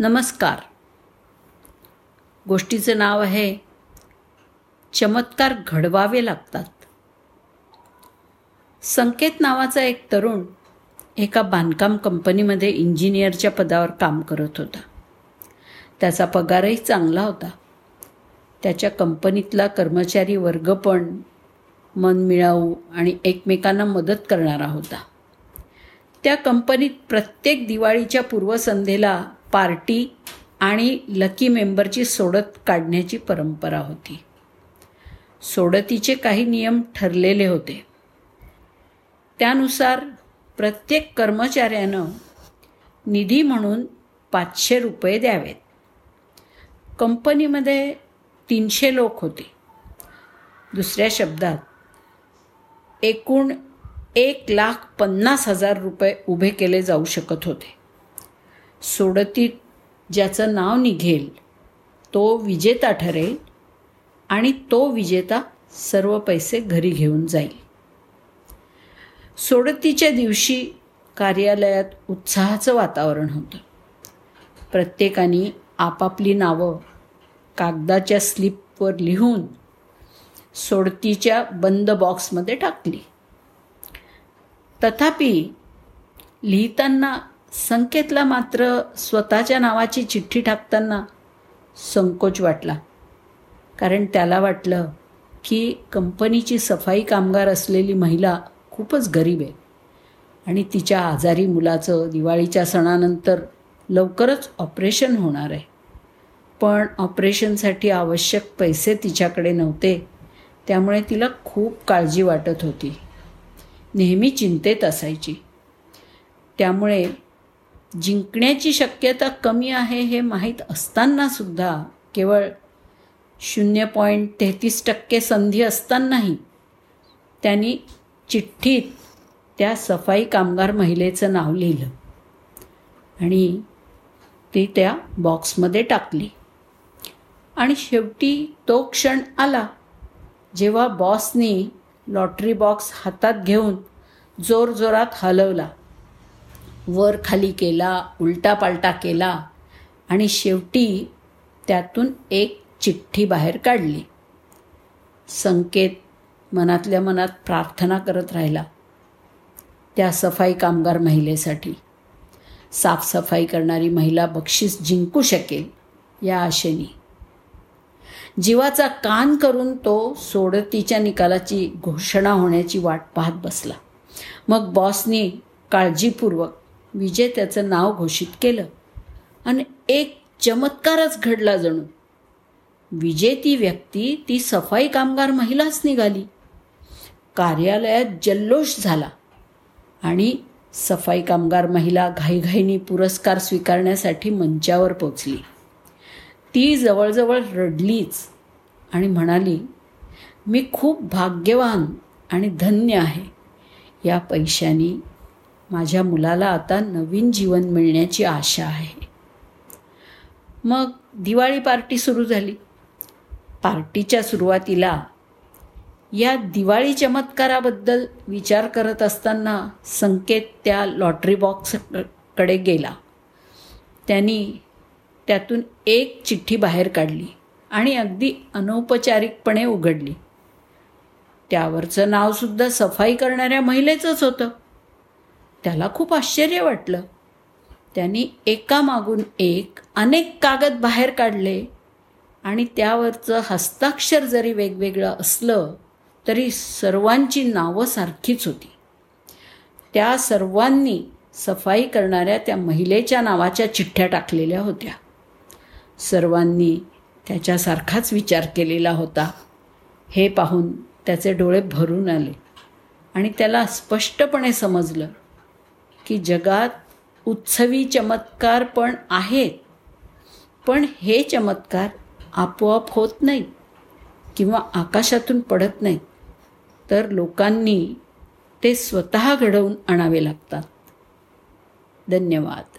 नमस्कार. गोष्टीचं नाव आहे चमत्कार घडवावे लागतात. संकेत नावाचा एक तरुण एका बांधकाम कंपनीमध्ये इंजिनियरच्या पदावर काम करत होता. त्याचा पगारही चांगला होता. त्याच्या कंपनीतला कर्मचारी वर्ग पण मन मिळावू आणि एकमेकांना मदत करणारा होता. त्या कंपनीत प्रत्येक दिवाळीच्या पूर्वसंध्येला पार्टी आणि लकी मेंबरची सोडत काढण्याची परंपरा होती. सोडतीचे काही नियम ठरलेले होते. त्यानुसार प्रत्येक कर्मचाऱ्यानं निधी म्हणून पाचशे रुपये द्यावेत. कंपनीमध्ये तीनशे लोक होते. दुसऱ्या शब्दात एकूण एक लाख पन्नास हजार रुपये उभे केले जाऊ शकत होते. सोडतीत ज्याचं नाव निघेल तो विजेता ठरेल आणि तो विजेता सर्व पैसे घरी घेऊन जाईल. सोडतीच्या दिवशी कार्यालयात उत्साहाचं वातावरण होतं. प्रत्येकाने आपापली नावं कागदाच्या स्लिपवर लिहून सोडतीच्या बंद बॉक्समध्ये टाकली. तथापि लिहिताना संकेतला मात्र स्वतःच्या नावाची चिठ्ठी टाकताना संकोच वाटला. कारण त्याला वाटलं की कंपनीची सफाई कामगार असलेली महिला खूपच गरीब आहे. आणि तिच्या आजारी मुलाचं दिवाळीच्या सणानंतर लवकरच ऑपरेशन होणार आहे. पण ऑपरेशनसाठी आवश्यक पैसे तिच्याकडे नव्हते त्यामुळे तिला खूप काळजी वाटत होती. नेहमी चिंतेत असायची. त्यामुळे जिंकण्याची शक्यता कमी आहे हे माहीत असतानासुद्धा केवळ शून्य पॉईंट तेहतीस टक्के संधी असतानाही त्यांनी चिठ्ठीत त्या सफाई कामगार महिलेचं नाव लिहिलं. आणि ती त्या बॉक्समध्ये टाकली. आणि शेवटी तो क्षण आला जेव्हा बॉसनी लॉटरी बॉक्स हातात घेऊन जोरजोरात हलवला. वर खाली केला उलटा पालटा केला आणि शेवटी त्यातून एक चिठ्ठी बाहेर काढली. संकेत मनातल्या मनात प्रार्थना करत राहिला. त्या सफाई कामगार महिलेसाठी. साफसफाई करणारी महिला बक्षीस जिंकू शकेल या आशेने. जीवाचा कान करून तो सोडतीच्या निकालाची घोषणा होण्याची वाट पाहत बसला. मग बॉसनी काळजीपूर्वक विजेत्याचं नाव घोषित केलं. आणि एक चमत्कारच घडला जणू. विजेती व्यक्ती ती सफाई कामगार महिलाच निघाली. कार्यालयात जल्लोष झाला. आणि सफाई कामगार महिला घाईघाईनी पुरस्कार स्वीकारण्यासाठी मंचावर पोचली. ती जवळजवळ रडलीच आणि म्हणाली मी खूप भाग्यवान आणि धन्य आहे. या पैशाने माझ्या मुलाला आता नवीन जीवन मिळण्याची आशा आहे. मग दिवाळी पार्टी सुरू झाली. पार्टीच्या सुरुवातीला या दिवाळी चमत्काराबद्दल विचार करत असताना संकेत त्या लॉटरी बॉक्सकडे गेला. त्यांनी त्यातून एक चिठ्ठी बाहेर काढली आणि अगदी अनौपचारिकपणे उघडली. त्यावरचं नावसुद्धा सफाई करणाऱ्या महिलेचंच होतं. त्याला खूप आश्चर्य वाटलं. त्यांनी एकामागून एक अनेक कागद बाहेर काढले आणि त्यावरचं हस्ताक्षर जरी वेगवेगळं असलं तरी सर्वांची नावं सारखीच होती. त्या सर्वांनी सफाई करणाऱ्या त्या महिलेच्या नावाच्या चिठ्ठ्या टाकलेल्या होत्या. सर्वांनी त्याच्यासारखाच विचार केलेला होता. हे पाहून त्याचे डोळे भरून आले आणि त्याला स्पष्टपणे समजलं की जगात उत्सवी चमत्कार पण आहेत. पण हे चमत्कार आपोआप होत नाही किंवा आकाशातून पडत नाही तर लोकांनी ते स्वतः घडवून आणावे लागतात. धन्यवाद.